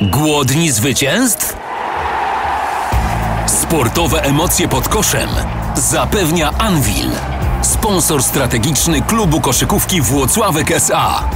Głodni zwycięstw? Sportowe emocje pod koszem zapewnia Anvil, sponsor strategiczny klubu koszykówki Włocławek SA.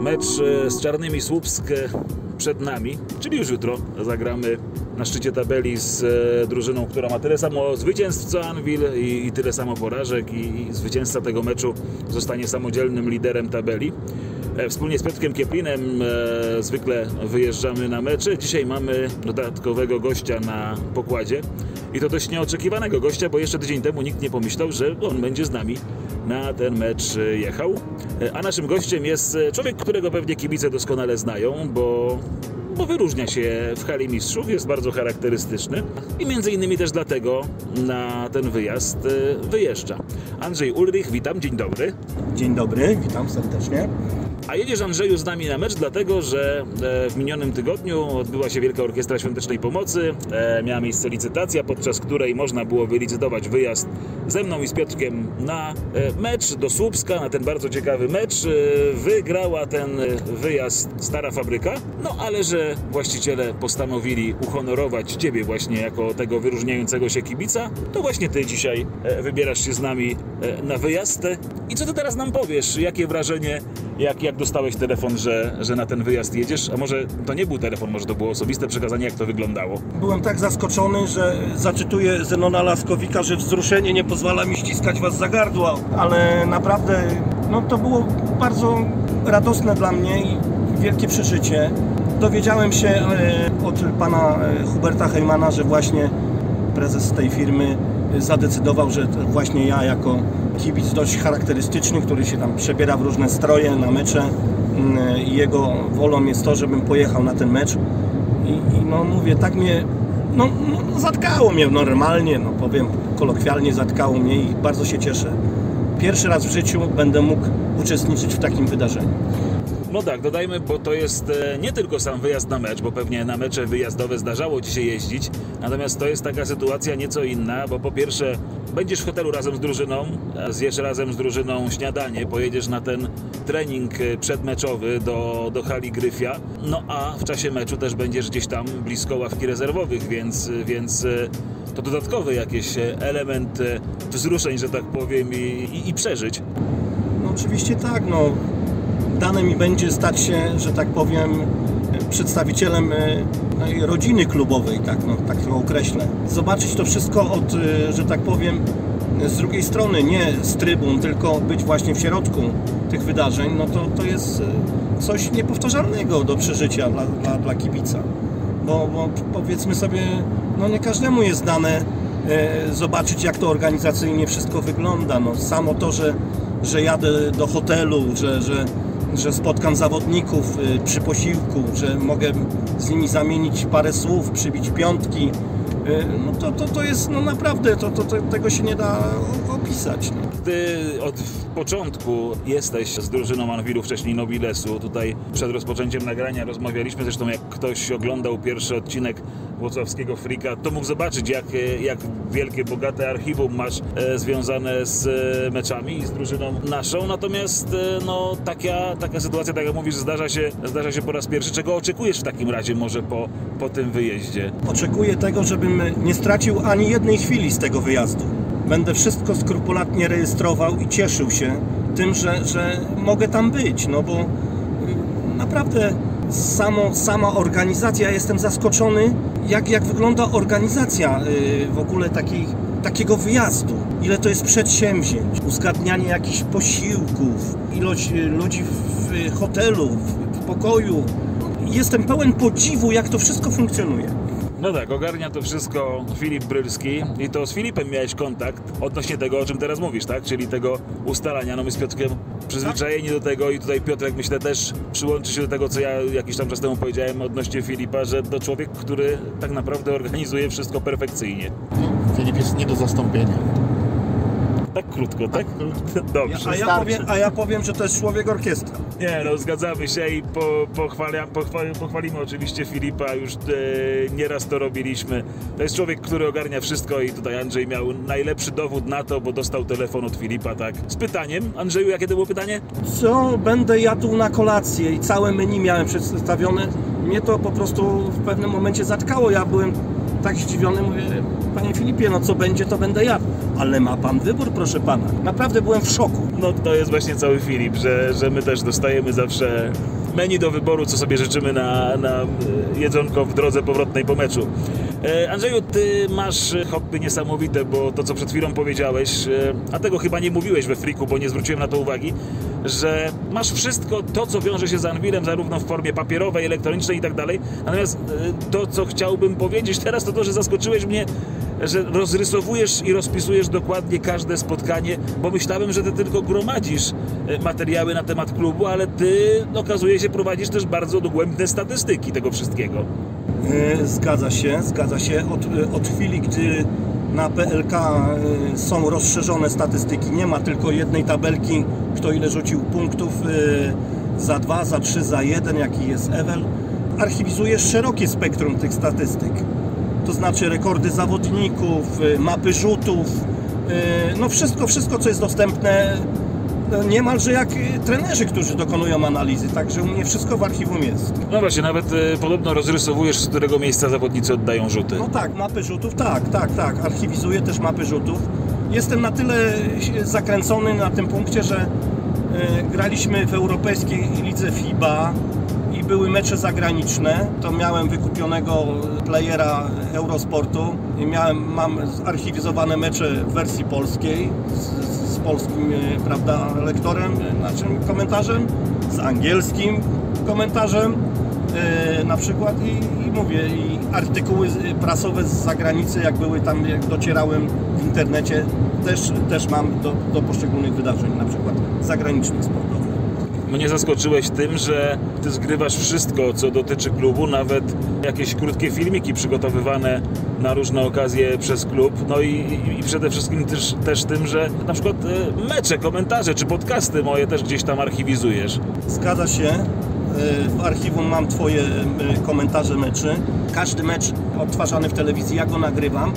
Mecz e, z Czarnymi Słupsk e, przed nami, czyli już jutro zagramy na szczycie tabeli z e, drużyną, która ma tyle samo zwycięstw co Anvil i, i tyle samo porażek i, i zwycięzca tego meczu zostanie samodzielnym liderem tabeli. Wspólnie z Piotrkiem Kieplinem e, zwykle wyjeżdżamy na mecze. Dzisiaj mamy dodatkowego gościa na pokładzie i to dość nieoczekiwanego gościa, bo jeszcze tydzień temu nikt nie pomyślał, że on będzie z nami na ten mecz jechał. A naszym gościem jest człowiek, którego pewnie kibice doskonale znają, bo bo wyróżnia się w hali mistrzów, jest bardzo charakterystyczny i między innymi też dlatego na ten wyjazd e, wyjeżdża. Andrzej Ulrich, witam, dzień dobry. Dzień dobry, witam serdecznie. A jedziesz Andrzeju z nami na mecz, dlatego że e, w minionym tygodniu odbyła się Wielka Orkiestra Świątecznej Pomocy. E, miała miejsce licytacja, podczas której można było wylicytować wyjazd ze mną i z Piotrkiem na e, mecz do Słupska, na ten bardzo ciekawy mecz. Wygrała ten wyjazd Stara Fabryka, no ale że właściciele postanowili uhonorować Ciebie właśnie jako tego wyróżniającego się kibica, to właśnie Ty dzisiaj wybierasz się z nami na wyjazd. I co Ty teraz nam powiesz? Jakie wrażenie, jak, jak dostałeś telefon, że, że na ten wyjazd jedziesz? A może to nie był telefon, może to było osobiste przekazanie, jak to wyglądało? Byłem tak zaskoczony, że zaczytuję Zenona Laskowika, że wzruszenie nie pozwala mi ściskać was za gardło, ale naprawdę no, to było bardzo radosne dla mnie i wielkie przeżycie. Dowiedziałem się e, od pana e, Huberta Heimana, że właśnie prezes tej firmy zadecydował, że właśnie ja jako kibic dość charakterystyczny, który się tam przebiera w różne stroje na mecze mm, jego wolą jest to, żebym pojechał na ten mecz i, i no mówię, tak mnie no, no, zatkało mnie normalnie, no powiem kolokwialnie zatkało mnie i bardzo się cieszę. Pierwszy raz w życiu będę mógł uczestniczyć w takim wydarzeniu. No tak, dodajmy, bo to jest e, nie tylko sam wyjazd na mecz, bo pewnie na mecze wyjazdowe zdarzało Ci się jeździć, natomiast to jest taka sytuacja nieco inna, bo po pierwsze będziesz w hotelu razem z drużyną, zjesz razem z drużyną śniadanie, pojedziesz na ten trening e, przedmeczowy do, do hali Gryfia, no a w czasie meczu też będziesz gdzieś tam blisko ławki rezerwowych, więc, więc e, to dodatkowy jakiś element wzruszeń, że tak powiem, i, i, i przeżyć. No oczywiście tak, no dane mi będzie stać się, że tak powiem, przedstawicielem e, rodziny klubowej, tak, no, tak to określę. Zobaczyć to wszystko od, e, że tak powiem, z drugiej strony, nie z trybun, tylko być właśnie w środku tych wydarzeń, no to, to jest e, coś niepowtarzalnego do przeżycia dla, dla, dla kibica. Bo, bo powiedzmy sobie, no nie każdemu jest dane zobaczyć, jak to organizacyjnie wszystko wygląda. No, samo to, że, że jadę do hotelu, że, że że spotkam zawodników y, przy posiłku, że mogę z nimi zamienić parę słów, przybić piątki. Y, no to, to, to jest no naprawdę, to, to, to tego się nie da opisać. No. Ty od początku jesteś z drużyną Anwilu, wcześniej Nobilesu. Tutaj przed rozpoczęciem nagrania rozmawialiśmy, zresztą jak ktoś oglądał pierwszy odcinek Włocławskiego Frika, to mógł zobaczyć, jak, jak wielkie, bogate archiwum masz e, związane z e, meczami i z drużyną naszą. Natomiast e, no, taka, taka sytuacja, tak jak mówisz, zdarza się, zdarza się po raz pierwszy. Czego oczekujesz w takim razie może po, po tym wyjeździe? Oczekuję tego, żebym nie stracił ani jednej chwili z tego wyjazdu. Będę wszystko skrupulatnie rejestrował i cieszył się tym, że, że mogę tam być, no bo y, naprawdę samo, sama organizacja, jestem zaskoczony, jak, jak wygląda organizacja y, w ogóle takiej, takiego wyjazdu. Ile to jest przedsięwzięć, uzgadnianie jakichś posiłków, ilość y, ludzi w hotelu, w pokoju. Jestem pełen podziwu, jak to wszystko funkcjonuje. No tak, ogarnia to wszystko Filip Brylski i to z Filipem miałeś kontakt odnośnie tego, o czym teraz mówisz, tak? Czyli tego ustalania. No my z Piotrkiem przyzwyczajeni do tego i tutaj Piotrek myślę też przyłączy się do tego, co ja jakiś tam czas temu powiedziałem odnośnie Filipa, że to człowiek, który tak naprawdę organizuje wszystko perfekcyjnie. Filip jest nie do zastąpienia. Tak krótko, tak? Dobrze. A ja, powiem, a ja powiem, że to jest człowiek orkiestra. Nie, no zgadzamy się i po, pochwalia, pochwali, pochwalimy oczywiście Filipa, już e, nieraz to robiliśmy. To jest człowiek, który ogarnia wszystko i tutaj Andrzej miał najlepszy dowód na to, bo dostał telefon od Filipa, tak? Z pytaniem. Andrzeju, jakie to było pytanie? Co będę jadł na kolację i całe menu miałem przedstawione. Mnie to po prostu w pewnym momencie zatkało. Ja byłem tak zdziwiony, mówię, panie Filipie, no co będzie, to będę jadł. Ale ma pan wybór, proszę pana. Naprawdę byłem w szoku. No to jest właśnie cały Filip, że, że my też dostajemy zawsze menu do wyboru, co sobie życzymy na, na e, jedzonko w drodze powrotnej po meczu. E, Andrzeju, ty masz hobby niesamowite, bo to, co przed chwilą powiedziałeś, e, a tego chyba nie mówiłeś we friku, bo nie zwróciłem na to uwagi, że masz wszystko to, co wiąże się z Anvilem, zarówno w formie papierowej, elektronicznej i tak dalej. Natomiast e, to, co chciałbym powiedzieć teraz, to to, że zaskoczyłeś mnie, że rozrysowujesz i rozpisujesz dokładnie każde spotkanie, bo myślałem, że ty tylko gromadzisz e, materiały na temat klubu, ale ty okazuje się prowadzisz też bardzo dogłębne statystyki tego wszystkiego. E, Zgadza się, zgadza się. Od, e, od chwili, gdy na PLK e, są rozszerzone statystyki, nie ma tylko jednej tabelki, kto ile rzucił punktów za dwa, za trzy, za jeden, jaki jest Ewel. Archiwizujesz szerokie spektrum tych statystyk. To znaczy rekordy zawodników, mapy rzutów, no wszystko, wszystko co jest dostępne niemalże jak e, trenerzy, którzy dokonują analizy. Także u mnie wszystko w archiwum jest. No właśnie, nawet e, podobno rozrysowujesz, z którego miejsca zawodnicy oddają rzuty. No tak, mapy rzutów, tak, tak, tak. Archiwizuję też mapy rzutów. Jestem na tyle zakręcony na tym punkcie, że e, graliśmy w europejskiej lidze FIBA i były mecze zagraniczne. To miałem wykupionego playera Eurosportu i miałem, mam zarchiwizowane mecze w wersji polskiej z polskim, e, prawda, lektorem, e, znaczy komentarzem, z angielskim komentarzem e, na przykład i, i mówię, i artykuły prasowe z zagranicy, jak były tam, jak docierałem w internecie, też, też mam do, do poszczególnych wydarzeń, na przykład zagranicznych sportowych. Mnie zaskoczyłeś tym, że ty zgrywasz wszystko, co dotyczy klubu, nawet jakieś krótkie filmiki przygotowywane na różne okazje przez klub. No i, i, przede wszystkim też, też tym, że na przykład e, mecze, komentarze czy podcasty moje też gdzieś tam archiwizujesz. Zgadza się. E, W archiwum mam Twoje e, komentarze meczy. Każdy mecz odtwarzany w telewizji, ja go nagrywam.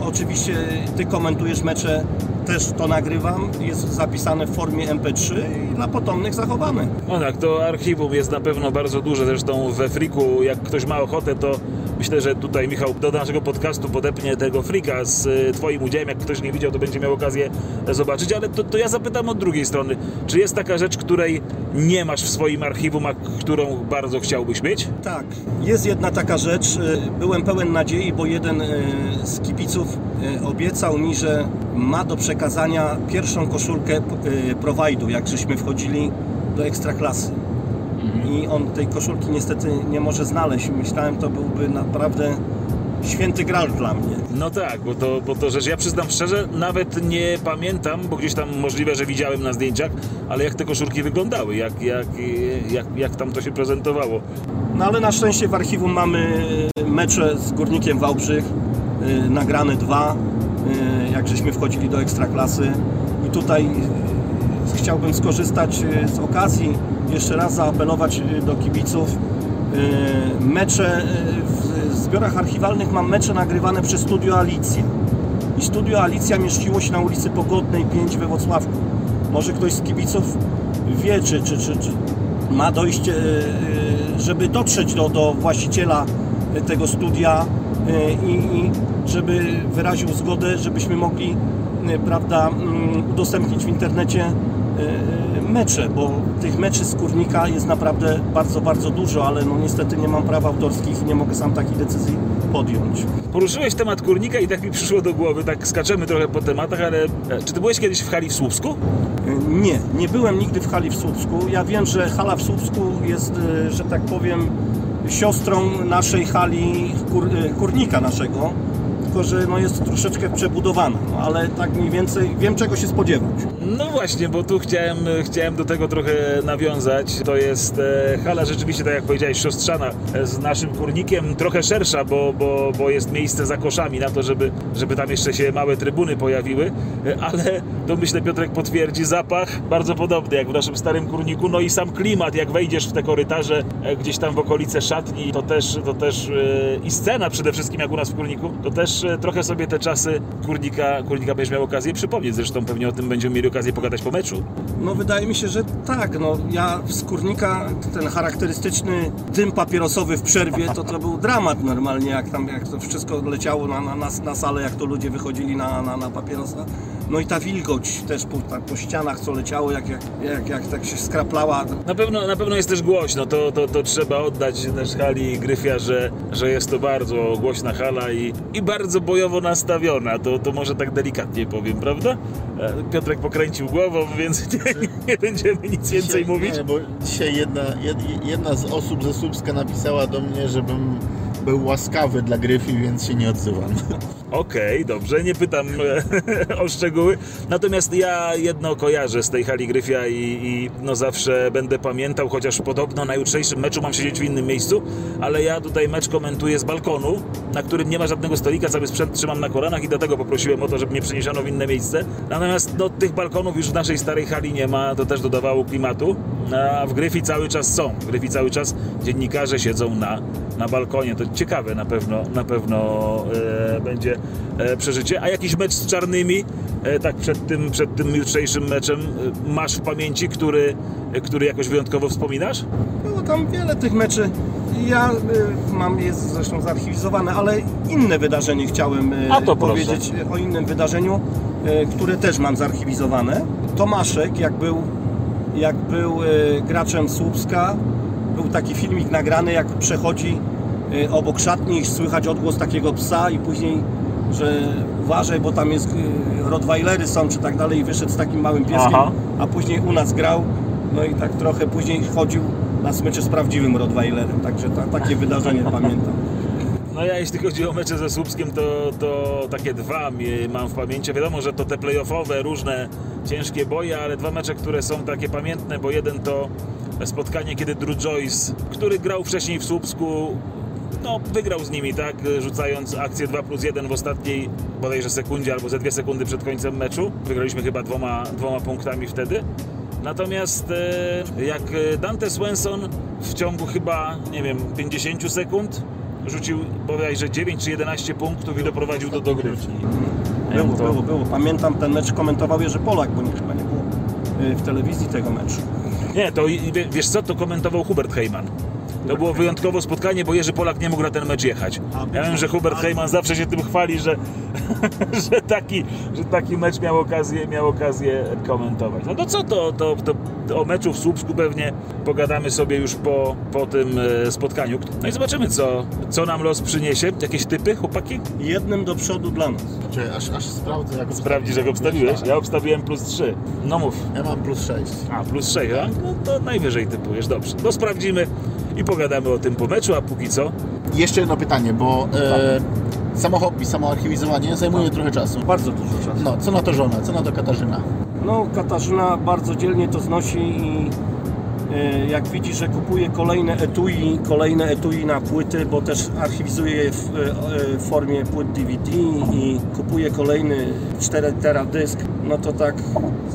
Oczywiście Ty komentujesz mecze, też to nagrywam. Jest zapisane w formie MP3 i dla potomnych zachowane. No tak, to archiwum jest na pewno bardzo duże, zresztą we Friku, jak ktoś ma ochotę, to myślę, że tutaj Michał do naszego podcastu podepnie tego Frika z y, Twoim udziałem, jak ktoś nie widział, to będzie miał okazję zobaczyć, ale to, to ja zapytam od drugiej strony, czy jest taka rzecz, której nie masz w swoim archiwum, a którą bardzo chciałbyś mieć? Tak, jest jedna taka rzecz. e, Byłem pełen nadziei, bo jeden e, z kibiców e, obiecał mi, że ma do przekazania pierwszą koszulkę e, Prowajdu, jak żeśmy wchodzili do Ekstraklasy. I on tej koszulki niestety nie może znaleźć. Myślałem, to byłby naprawdę święty gral dla mnie. No tak, bo to, bo to rzecz, ja przyznam szczerze, nawet nie pamiętam, bo gdzieś tam możliwe, że widziałem na zdjęciach, ale jak te koszulki wyglądały, jak, jak, jak, jak tam to się prezentowało. No ale na szczęście w archiwum mamy mecze z Górnikiem Wałbrzych, y, nagrane dwa, y, jak żeśmy wchodzili do Ekstraklasy. I tutaj chciałbym skorzystać y, z okazji, jeszcze raz zaapelować y, do kibiców. Y, Mecze, w zbiorach archiwalnych mam mecze nagrywane przez Studio Alicja. I Studio Alicja mieściło się na ulicy Pogodnej 5 we Wrocławku. Może ktoś z kibiców wie, czy, czy, czy, czy ma dojście, e, żeby dotrzeć do, do właściciela tego studia e, i, i żeby wyraził zgodę, żebyśmy mogli e, prawda, mm, udostępnić w internecie e, mecze, bo tych meczy z Kurnika jest naprawdę bardzo, bardzo dużo, ale no niestety nie mam praw autorskich i nie mogę sam takiej decyzji podjąć. Poruszyłeś temat kurnika i tak mi przyszło do głowy, tak skaczemy trochę po tematach, ale e, czy ty byłeś kiedyś w hali w Słupsku? Nie, nie byłem nigdy w hali w Słupsku. Ja wiem, że hala w Słupsku jest, że tak powiem, siostrą naszej hali kur, kurnika naszego. Tylko że no jest troszeczkę przebudowana, no, ale tak mniej więcej wiem czego się spodziewać. No właśnie, bo tu chciałem, chciałem do tego trochę nawiązać. To jest e, hala rzeczywiście, tak jak powiedziałeś, siostrzana e, z naszym kurnikiem, trochę szersza, bo, bo, bo jest miejsce za koszami na to, żeby, żeby tam jeszcze się małe trybuny pojawiły, e, ale to myślę Piotrek potwierdzi, zapach bardzo podobny jak w naszym starym kurniku, no i sam klimat, jak wejdziesz w te korytarze e, gdzieś tam w okolice szatni, to też, to też e, i scena przede wszystkim jak u nas w kurniku, to też e, trochę sobie te czasy kurnika, kurnika będziesz miał okazję przypomnieć, zresztą pewnie o tym będziemy mieli okazję pogadać po meczu. No wydaje mi się, że tak. No, ja z kurnika ten charakterystyczny dym papierosowy w przerwie, to to był dramat normalnie, jak tam jak to wszystko leciało na, na, na salę, jak to ludzie wychodzili na, na, na papierosa. No i ta wilgoć też po, tak, po ścianach, co leciało, jak, jak, jak, jak tak się skraplała. Na pewno, na pewno jest też głośno, to, to, to trzeba oddać też hali Gryfia, że, że jest to bardzo głośna hala i, i bardzo bojowo nastawiona, to, to może tak delikatnie powiem, prawda? E, Piotrek pokręcił głową, więc nie, nie będziemy nic więcej Dzisiaj- mówić. Nie, bo dzisiaj jedna, jed, jedna z osób ze Słupska napisała do mnie, żebym był łaskawy dla Gryfi, więc się nie odzywam. Okej, dobrze, nie pytam e, o szczegóły. Natomiast ja jedno kojarzę z tej hali Gryfia i, i no zawsze będę pamiętał, chociaż podobno na jutrzejszym meczu mam siedzieć w innym miejscu, ale ja tutaj mecz komentuję z balkonu, na którym nie ma żadnego stolika, cały sprzęt trzymam na kolanach i dlatego poprosiłem o to, żeby mnie przeniesiono w inne miejsce. Natomiast no, tych balkonów już w naszej starej hali nie ma, to też dodawało klimatu, a w Gryfi cały czas są. W Gryfi cały czas dziennikarze siedzą na, na balkonie. To ciekawe na pewno, na pewno e, będzie przeżycie. A jakiś mecz z czarnymi, e, tak przed tym, przed tym jutrzejszym meczem, e, masz w pamięci, który, e, który jakoś wyjątkowo wspominasz? Było tam wiele tych meczy. Ja mam, jest zresztą zarchiwizowane, ale inne wydarzenie chciałem A to proszę. powiedzieć o innym wydarzeniu, które też mam zarchiwizowane. Tomaszek, jak był, jak był graczem Słupska, był taki filmik nagrany, jak przechodzi obok szatni i słychać odgłos takiego psa i później, że uważaj, bo tam jest y, Rottweilery są czy tak dalej i wyszedł z takim małym pieskiem, Aha. a później u nas grał, no i tak trochę później chodził na smyczy z prawdziwym Rottweilerem, także ta, takie wydarzenie pamiętam. No ja jeśli chodzi o mecze ze Słupskiem, to, to takie dwa mam w pamięci. Wiadomo, że to te playoffowe, różne ciężkie boje, ale dwa mecze, które są takie pamiętne, bo jeden to spotkanie, kiedy Drew Joyce, który grał wcześniej w Słupsku, no wygrał z nimi, tak, rzucając akcję 2 plus 1 w ostatniej bodajże sekundzie albo ze dwie sekundy przed końcem meczu. Wygraliśmy chyba dwoma, dwoma punktami wtedy. Natomiast e, jak Dante Swenson w ciągu chyba, nie wiem, 50 sekund rzucił bodajże 9 czy 11 punktów i doprowadził do dogrywki. Było, to- było, było. Pamiętam ten mecz komentował Jerzy Polak, bo nie, chyba nie było y, w telewizji tego meczu. Nie, to wiesz co, to komentował Hubert Heyman. To było wyjątkowe spotkanie, bo Jerzy Polak nie mógł na ten mecz jechać. Ja wiem, że Hubert Heyman zawsze się tym chwali, że, że, taki, że taki mecz miał okazję, miał okazję komentować. No to co, to, to, to o meczu w Słupsku pewnie pogadamy sobie już po, po tym e, spotkaniu. No i zobaczymy, co, co nam los przyniesie. Jakieś typy, chłopaki? Jednym do przodu dla nas. Czekaj, aż, aż sprawdzę, jak Sprawdzisz, jak obstawiłeś? Ja obstawiłem plus 3. No mów. Ja mam plus 6. A, plus 6, a? No to najwyżej typujesz, dobrze. No sprawdzimy i pogadamy o tym po meczu, a póki co... Jeszcze jedno pytanie, bo e, samo hobby, samo archiwizowanie zajmuje trochę czasu. Bardzo dużo czasu. No, co na to żona, co na to Katarzyna? No, Katarzyna bardzo dzielnie to znosi i jak widzi, że kupuje kolejne etui, kolejne etui na płyty, bo też archiwizuje je w, e, e, formie płyt DVD i kupuje kolejny 4 tera dysk, no to tak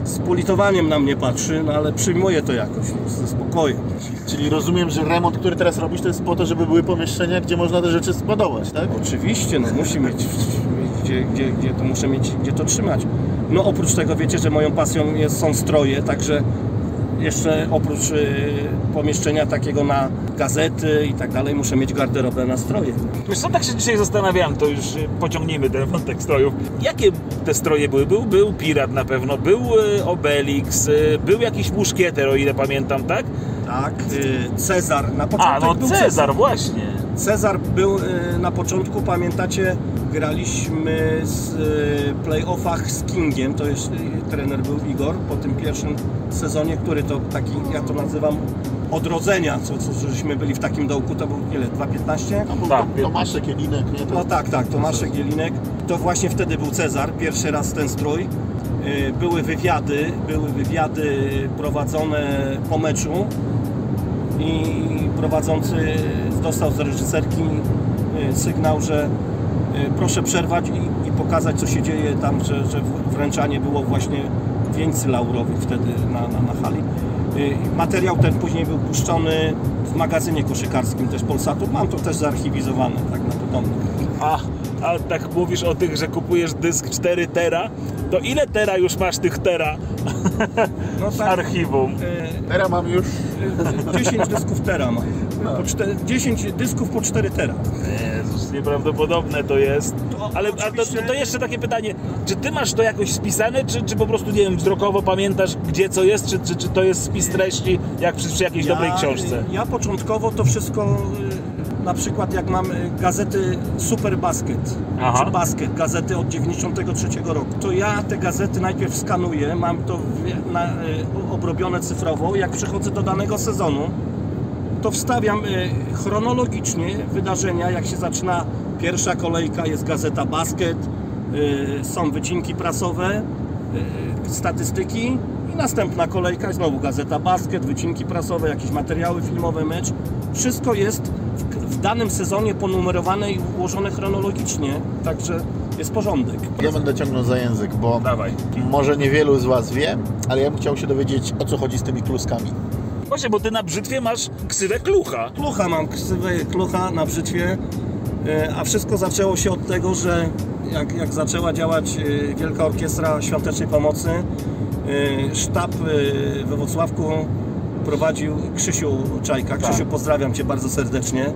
z politowaniem na mnie patrzy, no ale przyjmuje to jakoś no, ze spokojem. Czyli rozumiem, że remont, który teraz robisz, to jest po to, żeby były pomieszczenia, gdzie można te rzeczy składować, tak? Oczywiście, no musi mieć, gdzie, gdzie, gdzie to muszę mieć, gdzie to trzymać. No oprócz tego wiecie, że moją pasją jest, są stroje, także jeszcze oprócz y, pomieszczenia takiego na gazety i tak dalej, muszę mieć garderobę na stroje. Wiesz co, tak się dzisiaj zastanawiałem, to już y, pociągnijmy ten wątek strojów. Jakie te stroje były? Był, był Pirat na pewno, był y, Obelix, był jakiś muszkieter, o ile pamiętam, tak? Tak, Cezar, na A, początek no był Cezar, właśnie. Cezar był na początku, pamiętacie, graliśmy z y, playoffach z Kingiem, to jest y, trener był Igor po tym pierwszym sezonie, który to taki, ja to nazywam odrodzenia, co, co żeśmy byli w takim dołku, to był ile, 2.15? Tam był Tak, Tom- Tomaszek Jelinek, nie? No tak, tak, Tomaszek Jelinek. To właśnie wtedy był Cezar, pierwszy raz ten strój. Y, Były wywiady, były wywiady prowadzone po meczu i prowadzący dostał z reżyserki sygnał, że proszę przerwać i, i pokazać co się dzieje tam, że, że wręczanie było właśnie wieńcy laurowych wtedy na, na, na hali. Y, Materiał ten później był puszczony w magazynie koszykarskim też Polsatu. Mam to też zarchiwizowane tak na potomnych. A, a tak mówisz o tych, że kupujesz dysk 4 tera, to ile tera już masz tych tera No z tak, archiwum? y, Teraz mam już... y, 10 dysków tera mam. Po cztery, 10 dysków po 4 tera. Jezus, nieprawdopodobne to jest. Ale a to, to jeszcze takie pytanie, czy ty masz to jakoś spisane, czy, czy po prostu, nie wiem, wzrokowo pamiętasz, gdzie co jest, czy, czy, czy to jest spis treści, jak przy, przy jakiejś dobrej książce? Ja początkowo to wszystko, y, na przykład jak mam y, gazety Super Basket, Aha. czy Basket, gazety od 93 roku, to ja te gazety najpierw skanuję, mam to w- na, y, obrobione cyfrowo, jak przychodzę do danego sezonu, to wstawiam y, chronologicznie wydarzenia, jak się zaczyna pierwsza kolejka, jest gazeta Basket, y, są wycinki prasowe, y, statystyki i następna kolejka, znowu gazeta Basket, wycinki prasowe, jakieś materiały filmowe, mecz. Wszystko jest w, w danym sezonie ponumerowane i ułożone chronologicznie, także jest porządek. Ja będę ciągnął za język, bo Dawaj. może niewielu z Was wie, ale ja bym chciał się dowiedzieć, o co chodzi z tymi kluskami. Właśnie, bo ty na brzytwie masz ksywę klucha. Klucha mam, ksywę klucha na brzytwie, e, a wszystko zaczęło się od tego, że jak, jak zaczęła działać e, Wielka Orkiestra Świątecznej Pomocy, e, sztab we Wrocławku prowadził Krzysiu Czajka. Krzysiu, pozdrawiam Cię bardzo serdecznie.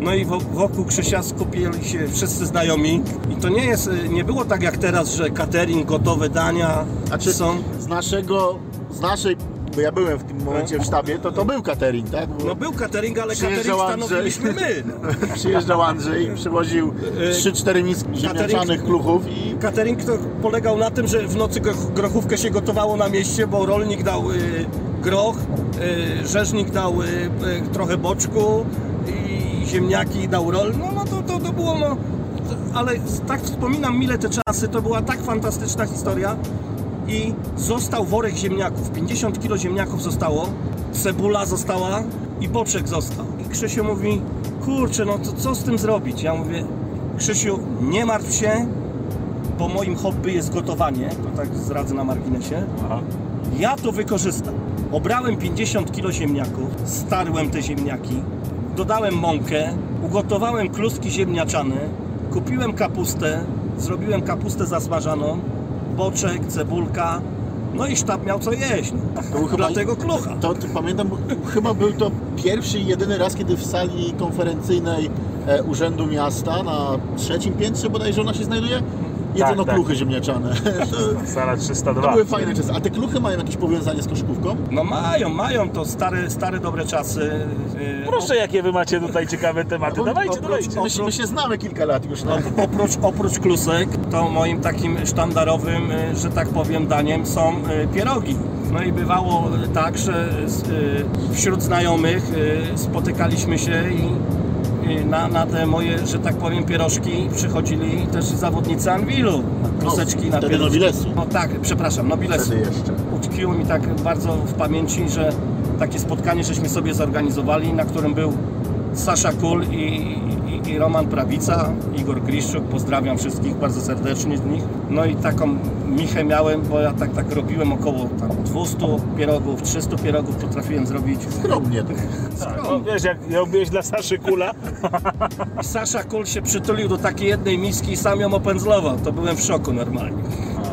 No i wo- wokół Krzysia skupili się wszyscy znajomi i to nie jest, nie było tak jak teraz, że catering, gotowe dania A czy są... z naszego, z naszej, bo ja byłem w tym momencie w sztabie, to to był catering, tak? Bo No był catering, ale catering stanowiliśmy my. Przyjeżdżał Andrzej, przywoził 3-4 miski ziemniaczanych kluchów i Catering to polegał na tym, że w nocy groch- grochówkę się gotowało na mieście, bo rolnik dał y, groch, y, rzeźnik dał y, y, trochę boczku i ziemniaki dał rol. No, no to, to, to było, no, ale tak wspominam mile te czasy, to była tak fantastyczna historia i został worek ziemniaków, 50 kg ziemniaków zostało, cebula została i boczek został. I Krzysiu mówi, kurczę, no to co z tym zrobić? Ja mówię, Krzysiu, nie martw się, bo moim hobby jest gotowanie, to tak zdradzę na marginesie. Aha. Ja to wykorzystam. Obrałem 50 kg ziemniaków, starłem te ziemniaki, dodałem mąkę, ugotowałem kluski ziemniaczane, kupiłem kapustę, zrobiłem kapustę zasmażaną, boczek, cebulka, no i sztab miał co jeść. No. To był chyba- Dlatego klucha. to, to pamiętam, chyba był to pierwszy i jedyny raz, kiedy w sali konferencyjnej e, Urzędu Miasta na trzecim piętrze bodajże ona się znajduje, jedzono tak. kluchy ziemniaczane. To, Sala 302. to były fajne czasy. A te kluchy mają jakieś powiązanie z koszykówką? No mają, mają to stare, stare dobre czasy. Yy, Proszę, jakie wy macie tutaj ciekawe tematy. Bo Dawajcie, oprócz- dawajcie. My, się- my się znamy kilka lat już. No. Oprócz, oprócz klusek, to moim takim sztandarowym, y, że tak powiem, daniem są y, pierogi. No i bywało y, tak, że y, wśród znajomych y, spotykaliśmy się i y, na, na te moje, że tak powiem, pierożki przychodzili też zawodnicy Anwilu. Kluseczki na wtedy pierożki. Nobilesu. No tak, przepraszam, Nobilesu. Wtedy jeszcze. Utkwiło mi tak bardzo w pamięci, że takie spotkanie żeśmy sobie zorganizowali, na którym był Sasza Kul i, i, i Roman Prawica, Igor Griszczuk, pozdrawiam wszystkich bardzo serdecznie z nich. No i taką michę miałem, bo ja tak, tak robiłem około tam 200 pierogów, 300 pierogów potrafiłem zrobić. Skromnie. Tak, no, wiesz, jak robiłeś dla Saszy Kula, I Sasza Kul się przytulił do takiej jednej miski i sam ją opędzlował. To byłem w szoku normalnie.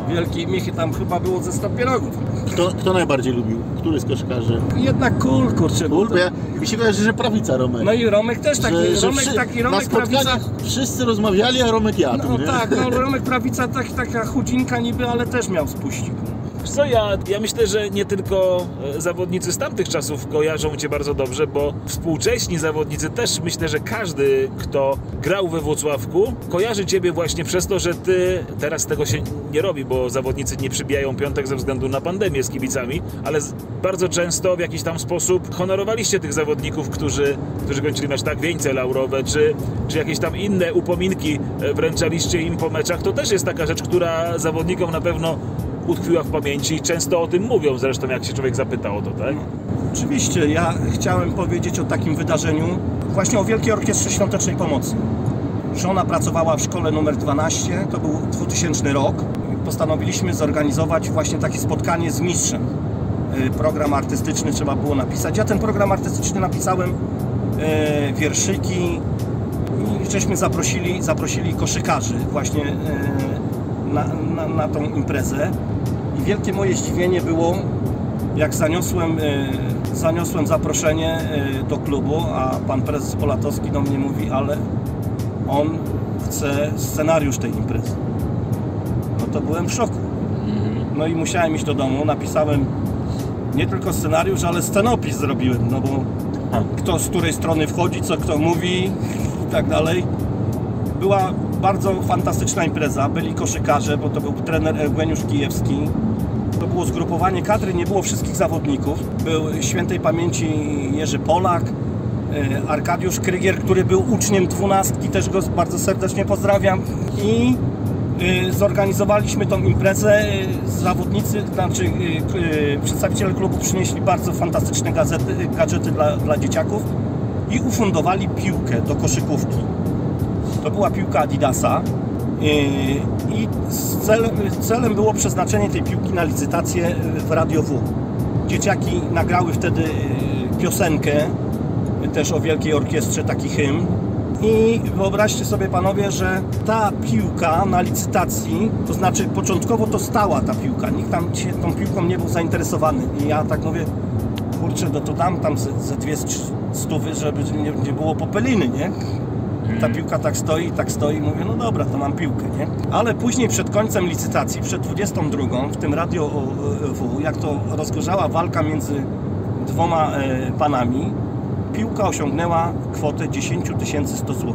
Wielkiej michy tam chyba było ze 100 pierogów. Kto, kto najbardziej lubił? Który z koszykarzy? Jednak Kul, kurczę. Kul, bo ja, mi się kojarzy, że prawica Romek. No i Romek też taki, że, że Romek wszy- taki, na Romek Prawica. wszyscy rozmawiali, a Romek jadł. No nie? tak, no Romek Prawica tak, taka chudzinka niby, ale też miał spuścik. Co ja, ja myślę, że nie tylko e, zawodnicy z tamtych czasów kojarzą Cię bardzo dobrze, bo współcześni zawodnicy też myślę, że każdy, kto grał we Włocławku, kojarzy Ciebie właśnie przez to, że Ty, teraz tego się nie robi, bo zawodnicy nie przybijają piątek ze względu na pandemię z kibicami, ale bardzo często w jakiś tam sposób honorowaliście tych zawodników, którzy, którzy kończyli mecz, tak, wieńce laurowe, czy, czy jakieś tam inne upominki e, wręczaliście im po meczach, to też jest taka rzecz, która zawodnikom na pewno utkwiła w pamięci i często o tym mówią, zresztą jak się człowiek zapyta o to, tak? Oczywiście, ja chciałem powiedzieć o takim wydarzeniu, właśnie o Wielkiej Orkiestrze Świątecznej Pomocy. Żona pracowała w szkole numer 12, to był 2000 rok. Postanowiliśmy zorganizować właśnie takie spotkanie z mistrzem. Y, Program artystyczny trzeba było napisać. Ja ten program artystyczny napisałem, e, wierszyki i żeśmy zaprosili, zaprosili koszykarzy właśnie e, na, na, na tą imprezę. I wielkie moje zdziwienie było, jak zaniosłem, e, zaniosłem zaproszenie e, do klubu, a pan prezes Polatowski do mnie mówi, ale on chce scenariusz tej imprezy. No to byłem w szoku. No i musiałem iść do domu, napisałem nie tylko scenariusz, ale scenopis zrobiłem, no bo kto z której strony wchodzi, co kto mówi i tak dalej. Była bardzo fantastyczna impreza, byli koszykarze, bo to był trener Eugeniusz Kijewski. Było zgrupowanie kadry, nie było wszystkich zawodników. Był świętej pamięci Jerzy Polak, e, Arkadiusz Krygier, który był uczniem dwunastki, też go bardzo serdecznie pozdrawiam. I e, zorganizowaliśmy tą imprezę. E, Zawodnicy, znaczy przedstawiciele klubu przynieśli bardzo fantastyczne gazety, gadżety dla, dla dzieciaków i ufundowali piłkę do koszykówki. To była piłka Adidasa i z celem, celem było przeznaczenie tej piłki na licytację w Radio W. Dzieciaki nagrały wtedy yy, piosenkę, yy, też o Wielkiej Orkiestrze, taki hymn. I wyobraźcie sobie panowie, że ta piłka na licytacji, to znaczy początkowo to stała ta piłka, nikt tam się tą piłką nie był zainteresowany. I ja tak mówię, kurczę, no to dam tam ze, ze dwie st- stówy, żeby nie, nie było popeliny, nie? Ta piłka tak stoi, tak stoi, mówię, no dobra, to mam piłkę, nie? Ale później przed końcem licytacji, przed 22, w tym Radio W, jak to rozgorzała walka między dwoma e, panami, piłka osiągnęła kwotę 10 100 zł.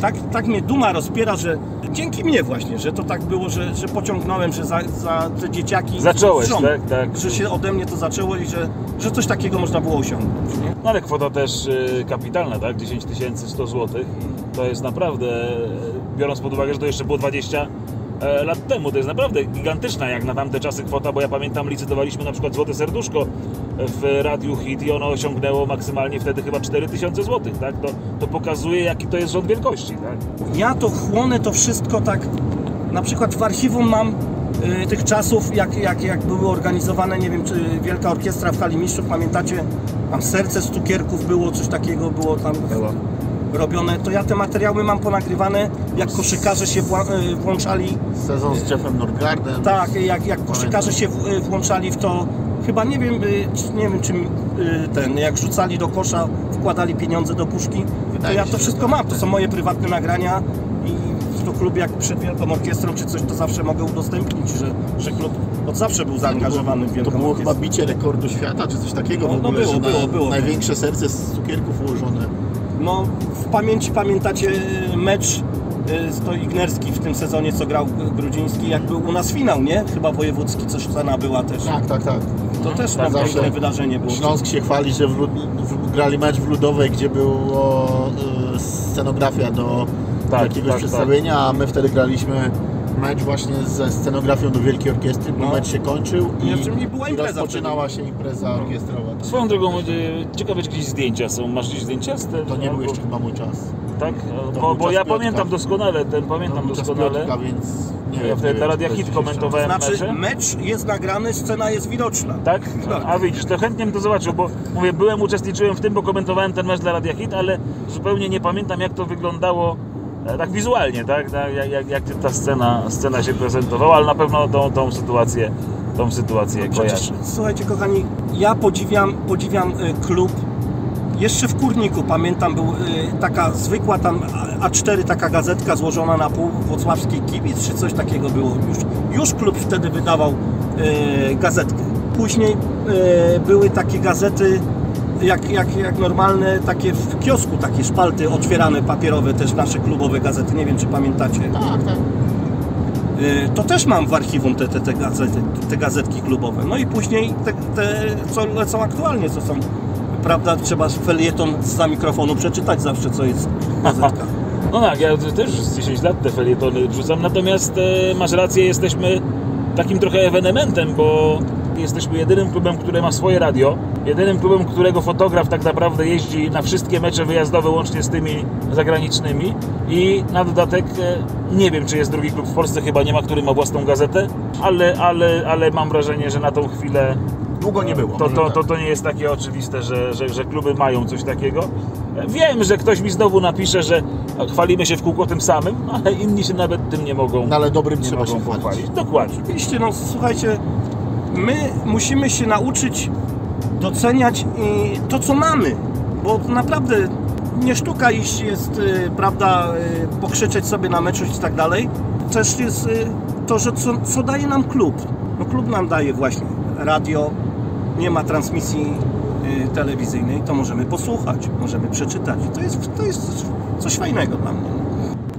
Tak, tak mnie duma rozpiera, że dzięki mnie właśnie, że to tak było, że, że pociągnąłem, że za, za te dzieciaki Zacząłeś, żoną, tak, tak. że się ode mnie to zaczęło i że, że coś takiego można było osiągnąć. Nie? No ale kwota też y, kapitalna, tak? 10 100 zł. To jest naprawdę, e, biorąc pod uwagę, że to jeszcze było 20 e, lat temu, to jest naprawdę gigantyczna jak na tamte czasy kwota, bo ja pamiętam licytowaliśmy na przykład Złote Serduszko w Radiu Hit i ono osiągnęło maksymalnie wtedy chyba 4000 zł, tak? To, to pokazuje jaki to jest rząd wielkości, tak? ja to chłonę to wszystko tak. Na przykład w archiwum mam y, tych czasów, jak, jak, jak były organizowane, nie wiem, czy Wielka Orkiestra w Hali Mistrzów, pamiętacie? Tam serce z cukierków było, coś takiego było tam Było. Robione. To ja te materiały mam ponagrywane, jak koszykarze się y, włączali Sezon z Jeffem Nordgardem. Tak, jak, jak koszykarze się y, włączali w to, chyba nie wiem, nie wiem czy y, ten, jak rzucali do kosza, wkładali pieniądze do puszki, to Wydaje ja mi to wszystko tak, mam, to są moje prywatne nagrania i to klub jak przed Wielką Orkiestrą czy coś, to zawsze mogę udostępnić, że, że klub od zawsze był zaangażowany w To Wielką było chyba bicie rekordu świata, czy coś takiego No, w no ogóle, było, że było, na było. największe serce z cukierków ułożone. No, w pamięci pamiętacie y, mecz y, to Ignerski w tym sezonie, co grał y, Grudziński, jak był u nas finał, nie? Chyba wojewódzki, coś cena była też. Tak, tak, tak. To też Tak, zawsze piękne wydarzenie było. Śląsk się chwali, że w, w, grali mecz w Ludowej, gdzie było e, scenografia do Tak, jakiegoś tak, przedstawienia, a my wtedy graliśmy mecz właśnie ze scenografią do Wielkiej Orkiestry, bo No. mecz się kończył i, czym nie była i impreza rozpoczynała się impreza orkiestrowa. Swoją drogą, e, ciekawe czy jakieś zdjęcia są. Masz gdzieś zdjęcia? z te- To nie był jeszcze chyba mój czas. Tak? To Bo, był bo czas ja Piotrka. pamiętam doskonale, ten To pamiętam czas doskonale. Piotrka, więc nie Ja wiem. wtedy Radia to Hit komentowałem Znaczy, mecze. mecz jest nagrany, scena jest widoczna. Tak? Tak. A widzisz, to chętnie bym to zobaczył, bo mówię, byłem, uczestniczyłem w tym, bo komentowałem ten mecz dla Radia Hit, ale zupełnie nie pamiętam jak to wyglądało e, tak wizualnie, tak? Jak, jak, jak ta scena, scena się prezentowała, ale na pewno tą, tą sytuację, tą sytuację Przecież, kojarzę. słuchajcie kochani, ja podziwiam, podziwiam y, klub. Jeszcze w Kurniku pamiętam, był y, taka zwykła tam A- A4, taka gazetka złożona na pół, Włocławski Kibic, czy coś takiego było. Już, już klub wtedy wydawał e, gazetkę. Później były takie gazety jak, jak, jak normalne, takie w kiosku, takie szpalty otwierane papierowe, też nasze klubowe gazety, nie wiem czy pamiętacie. Tak, tak. E, To też mam w archiwum te, te, te, gazety, te gazetki klubowe. No i później te, te, co lecą aktualnie, co są, prawda, trzeba felieton za mikrofonu przeczytać zawsze, co jest gazetka. No tak, ja też z 10 lat te felietony wrzucam, natomiast e, masz rację, jesteśmy takim trochę ewenementem, bo jesteśmy jedynym klubem, który ma swoje radio, jedynym klubem, którego fotograf tak naprawdę jeździ na wszystkie mecze wyjazdowe, łącznie z tymi zagranicznymi i na dodatek e, nie wiem, czy jest drugi klub w Polsce, chyba nie ma, który ma własną gazetę, ale, ale, ale mam wrażenie, że na tą chwilę Długo nie było. to, może to, tak. to, to nie jest takie oczywiste, że, że, że kluby mają coś takiego. Wiem, że ktoś mi znowu napisze, że chwalimy się w kółko tym samym, ale inni się nawet tym nie mogą, No, ale dobrym nie trzeba mogą się chwalić. pochwalić. Dokładnie. Oczywiście, no słuchajcie, my musimy się nauczyć doceniać y, to, co mamy, bo naprawdę nie sztuka iść jest, y, prawda, y, pokrzyczeć sobie na meczu i tak dalej. Też jest to, że co, co daje nam klub. No klub nam daje właśnie radio, nie ma transmisji telewizyjnej, to możemy posłuchać, możemy przeczytać. To jest, to jest coś fajnego dla mnie.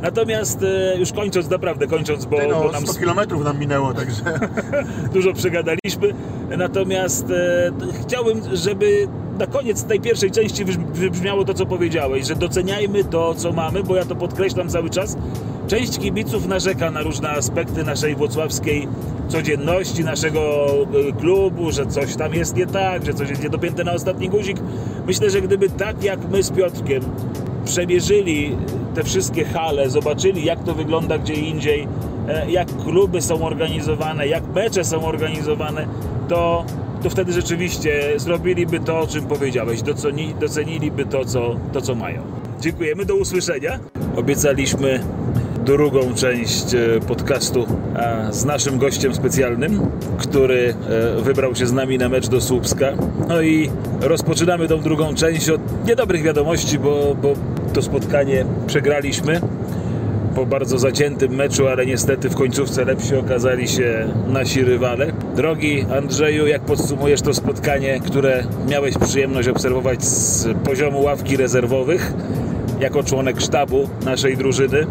Natomiast e, już kończąc, naprawdę kończąc, bo, Ty, bo No, nam 100 kilometrów nam minęło, także dużo przegadaliśmy. Natomiast e, chciałbym, żeby na koniec tej pierwszej części wybrzmi- wybrzmiało to, co powiedziałeś, że doceniajmy to, co mamy, bo ja to podkreślam cały czas. Część kibiców narzeka na różne aspekty naszej włocławskiej codzienności, naszego e, klubu, że coś tam jest nie tak, że coś jest niedopięte na ostatni guzik. Myślę, że gdyby tak jak my z Piotrkiem przemierzyli te wszystkie hale, zobaczyli jak to wygląda gdzie indziej, e, jak kluby są organizowane, jak mecze są organizowane, to, to wtedy rzeczywiście zrobiliby to, o czym powiedziałeś, doceni, doceniliby to co, to, co mają. Dziękujemy, do usłyszenia. Obiecaliśmy drugą część e, podcastu a, z naszym gościem specjalnym, który e, wybrał się z nami na mecz do Słupska. No i rozpoczynamy tą drugą część od niedobrych wiadomości, bo, bo to spotkanie przegraliśmy po bardzo zaciętym meczu, ale niestety w końcówce lepsi okazali się nasi rywale. Drogi Andrzeju, jak podsumujesz to spotkanie, które miałeś przyjemność obserwować z poziomu ławki rezerwowych, jako członek sztabu naszej drużyny?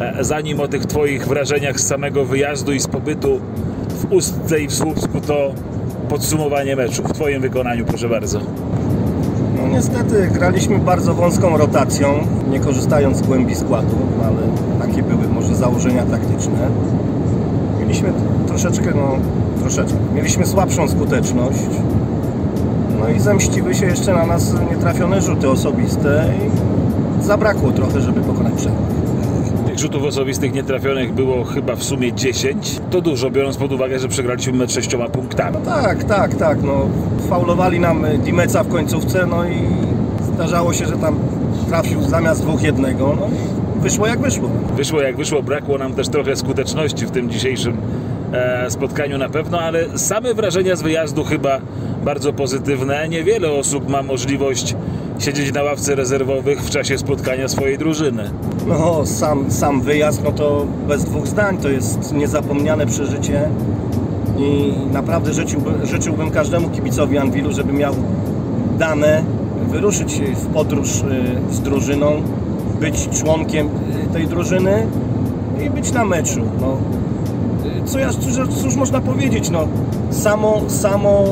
E, Zanim o tych Twoich wrażeniach z samego wyjazdu i z pobytu w Ustce i w Słupsku, to podsumowanie meczu w Twoim wykonaniu, proszę bardzo. Niestety graliśmy bardzo wąską rotacją, nie korzystając z głębi składu, ale takie były może założenia taktyczne. Mieliśmy troszeczkę, no troszeczkę, mieliśmy słabszą skuteczność. No i zemściły się jeszcze na nas nietrafione rzuty osobiste i zabrakło trochę, żeby pokonać przerwę. Tych rzutów osobistych nietrafionych było chyba w sumie 10. To dużo, biorąc pod uwagę, że przegraliśmy mecz sześcioma punktami. Tak, tak, tak, no faulowali nam Dimeca w końcówce, no i zdarzało się, że tam trafił zamiast dwóch jednego, no wyszło jak wyszło. Wyszło jak wyszło, brakło nam też trochę skuteczności w tym dzisiejszym e, spotkaniu na pewno, ale same wrażenia z wyjazdu chyba bardzo pozytywne. Niewiele osób ma możliwość siedzieć na ławce rezerwowych w czasie spotkania swojej drużyny. No, sam, sam wyjazd, no to bez dwóch zdań, to jest niezapomniane przeżycie i naprawdę życzyłbym, życzyłbym każdemu kibicowi Anwilu, żeby miał dane wyruszyć w podróż y, z drużyną, być członkiem y, tej drużyny i być na meczu. No, Y, co ja, cóż, cóż można powiedzieć, no, samo, samo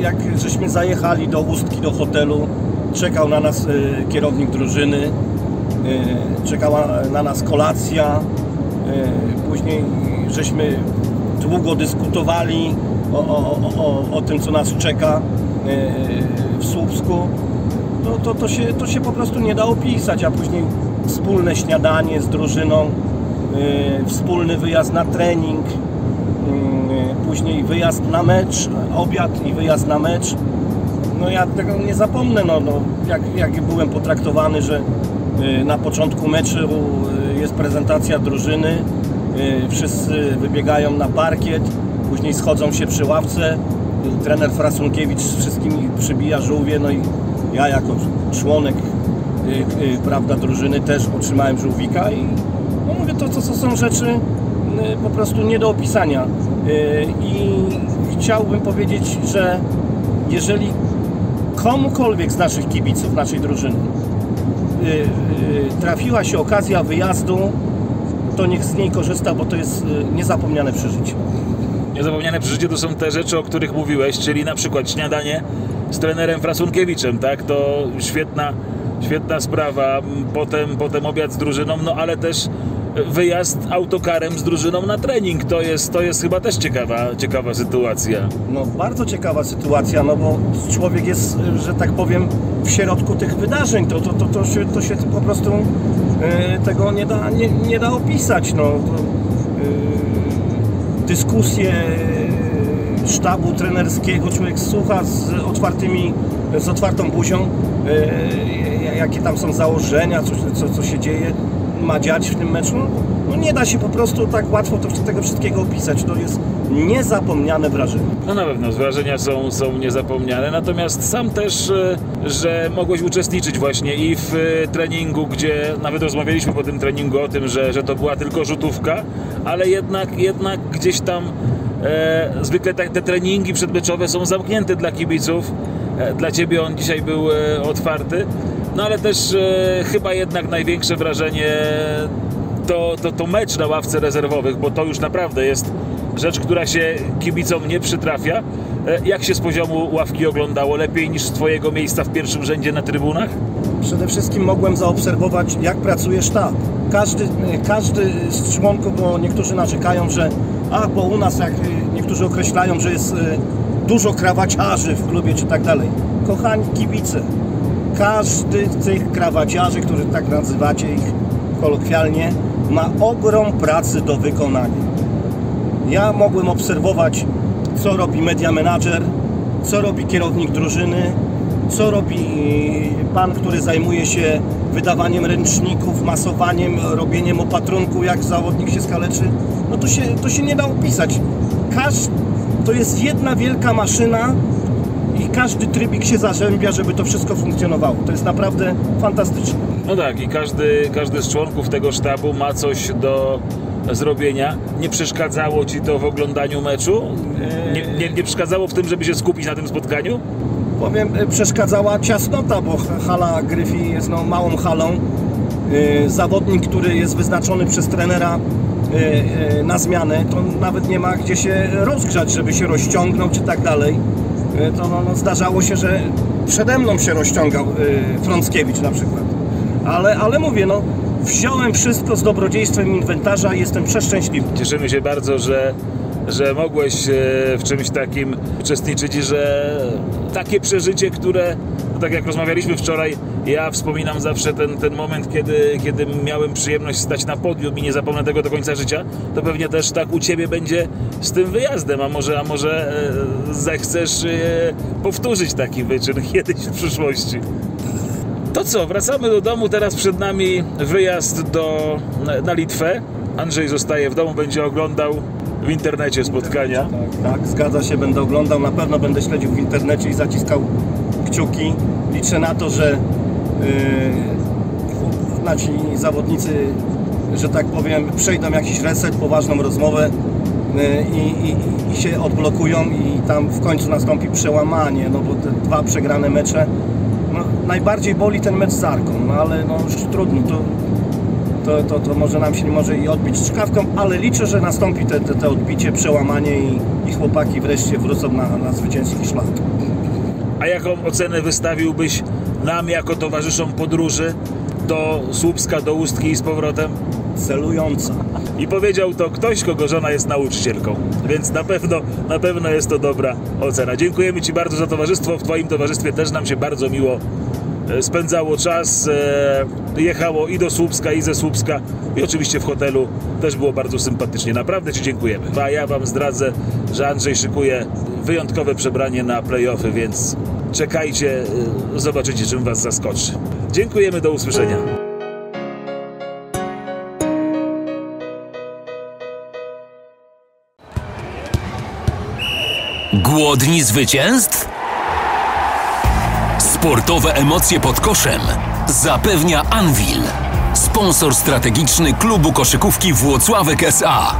jak żeśmy zajechali do Ustki, do hotelu, czekał na nas kierownik drużyny, czekała na nas kolacja, y, później żeśmy długo dyskutowali o, o, o, o, tym, co nas czeka y, w Słupsku. No, to, to, się, to się po prostu nie da opisać, a później wspólne śniadanie z drużyną, wspólny wyjazd na trening, później wyjazd na mecz, obiad i wyjazd na mecz. No ja tego nie zapomnę, no, no, jak, jak byłem potraktowany, że na początku meczu y, jest prezentacja drużyny, y, wszyscy wybiegają na parkiet, później schodzą się przy ławce, y, trener Frasunkiewicz z wszystkimi przybija żółwie, no i ja jako członek y, y, prawda, drużyny też otrzymałem żółwika i no mówię, to, to są rzeczy y, po prostu nie do opisania. I chciałbym powiedzieć, że jeżeli komukolwiek z naszych kibiców, naszej drużyny trafiła się okazja wyjazdu, to niech z niej korzysta, bo to jest niezapomniane przeżycie. Niezapomniane przeżycie to są te rzeczy, o których mówiłeś, czyli na przykład śniadanie z trenerem Frasunkiewiczem, tak? To świetna, świetna sprawa. Potem, potem obiad z drużyną, no ale też wyjazd autokarem z drużyną na trening. To jest, to jest chyba też ciekawa, ciekawa sytuacja. No bardzo ciekawa sytuacja, no bo człowiek jest, że tak powiem, w środku tych wydarzeń. To, to, to, to, się, to się po prostu yy, tego nie da, nie, nie da opisać. No. To, yy, dyskusje sztabu trenerskiego człowiek słucha z otwartymi, z otwartą buzią, yy, jakie tam są założenia, co, co, co się dzieje ma dziać w tym meczu, no nie da się po prostu tak łatwo to, tego wszystkiego opisać. To jest niezapomniane wrażenie. No na pewno, wrażenia są, są niezapomniane, natomiast sam też, e, że mogłeś uczestniczyć właśnie i w e, treningu, gdzie nawet rozmawialiśmy po tym treningu o tym, że, że to była tylko rzutówka, ale jednak, jednak gdzieś tam e, zwykle te, treningi przedmeczowe są zamknięte dla kibiców. E, dla Ciebie on dzisiaj był otwarty. No ale też e, chyba jednak największe wrażenie to, to, to mecz na ławce rezerwowych, bo to już naprawdę jest rzecz, która się kibicom nie przytrafia. E, jak się z poziomu ławki oglądało? Lepiej niż z Twojego miejsca w pierwszym rzędzie na trybunach? Przede wszystkim mogłem zaobserwować, jak pracuje sztab. Każdy, każdy z członków, bo niektórzy narzekają, że a, bo u nas, jak niektórzy określają, że jest e, dużo krawaciarzy w klubie czy tak dalej. Kochani kibice, każdy z tych krawaciarzy, którzy tak nazywacie ich kolokwialnie, ma ogrom pracy do wykonania. Ja mogłem obserwować, co robi media manager, co robi kierownik drużyny, co robi pan, który zajmuje się wydawaniem ręczników, masowaniem, robieniem opatrunku, jak zawodnik się skaleczy. No to się, to się nie da opisać. To jest jedna wielka maszyna, każdy trybik się zarzębia, żeby to wszystko funkcjonowało. To jest naprawdę fantastyczne. No tak, i każdy, każdy z członków tego sztabu ma coś do zrobienia. Nie przeszkadzało Ci to w oglądaniu meczu? Nie, nie, nie przeszkadzało w tym, żeby się skupić na tym spotkaniu? Powiem, e, przeszkadzała ciasnota, bo hala Gryfi jest no, małą halą. E, zawodnik, który jest wyznaczony przez trenera e, na zmianę, to nawet nie ma gdzie się rozgrzać, żeby się rozciągnął czy tak dalej. E, to no, no, zdarzało się, że przede mną się rozciągał y, Frąckiewicz na przykład. Ale, ale mówię, no wziąłem wszystko z dobrodziejstwem inwentarza i jestem przeszczęśliwy. Cieszymy się bardzo, że że mogłeś e, w czymś takim uczestniczyć i że takie przeżycie, które, no tak jak rozmawialiśmy wczoraj, ja wspominam zawsze ten, ten moment, kiedy, kiedy miałem przyjemność stać na podium i nie zapomnę tego do końca życia, to pewnie też tak u Ciebie będzie z tym wyjazdem, a może, a może e, zechcesz e, powtórzyć taki wyczyn kiedyś w przyszłości. To co, wracamy do domu, teraz przed nami wyjazd do, na Litwę. Andrzej zostaje w domu, będzie oglądał w internecie spotkania. Tak, zgadza się, będę oglądał, na pewno będę śledził w internecie i zaciskał kciuki. Liczę na to, że yy, nasi zawodnicy, że tak powiem, przejdą jakiś reset, poważną rozmowę yy, i, i, i, się odblokują i tam w końcu nastąpi przełamanie, no bo te dwa przegrane mecze, no, najbardziej boli ten mecz z Arką, no ale no już trudno, to to, to, to może nam się nie może i odbić czkawką, ale liczę, że nastąpi te, te, te odbicie, przełamanie i, i chłopaki wreszcie wrócą na, na zwycięski szlak. A jaką ocenę wystawiłbyś nam jako towarzyszom podróży do Słupska, do Ustki i z powrotem? Celująca. I powiedział to ktoś, kogo żona jest nauczycielką, więc na pewno, na pewno jest to dobra ocena. Dziękujemy Ci bardzo za towarzystwo. W Twoim towarzystwie też nam się bardzo miło spędzało czas, e, jechało i do Słupska, i ze Słupska i oczywiście w hotelu też było bardzo sympatycznie. Naprawdę Ci dziękujemy. A ja Wam zdradzę, że Andrzej szykuje wyjątkowe przebranie na playoffy, więc czekajcie, e, zobaczycie czym Was zaskoczy. Dziękujemy, do usłyszenia. Głodni zwycięstw? Sportowe emocje pod koszem zapewnia Anvil, sponsor strategiczny klubu koszykówki Włocławek SA.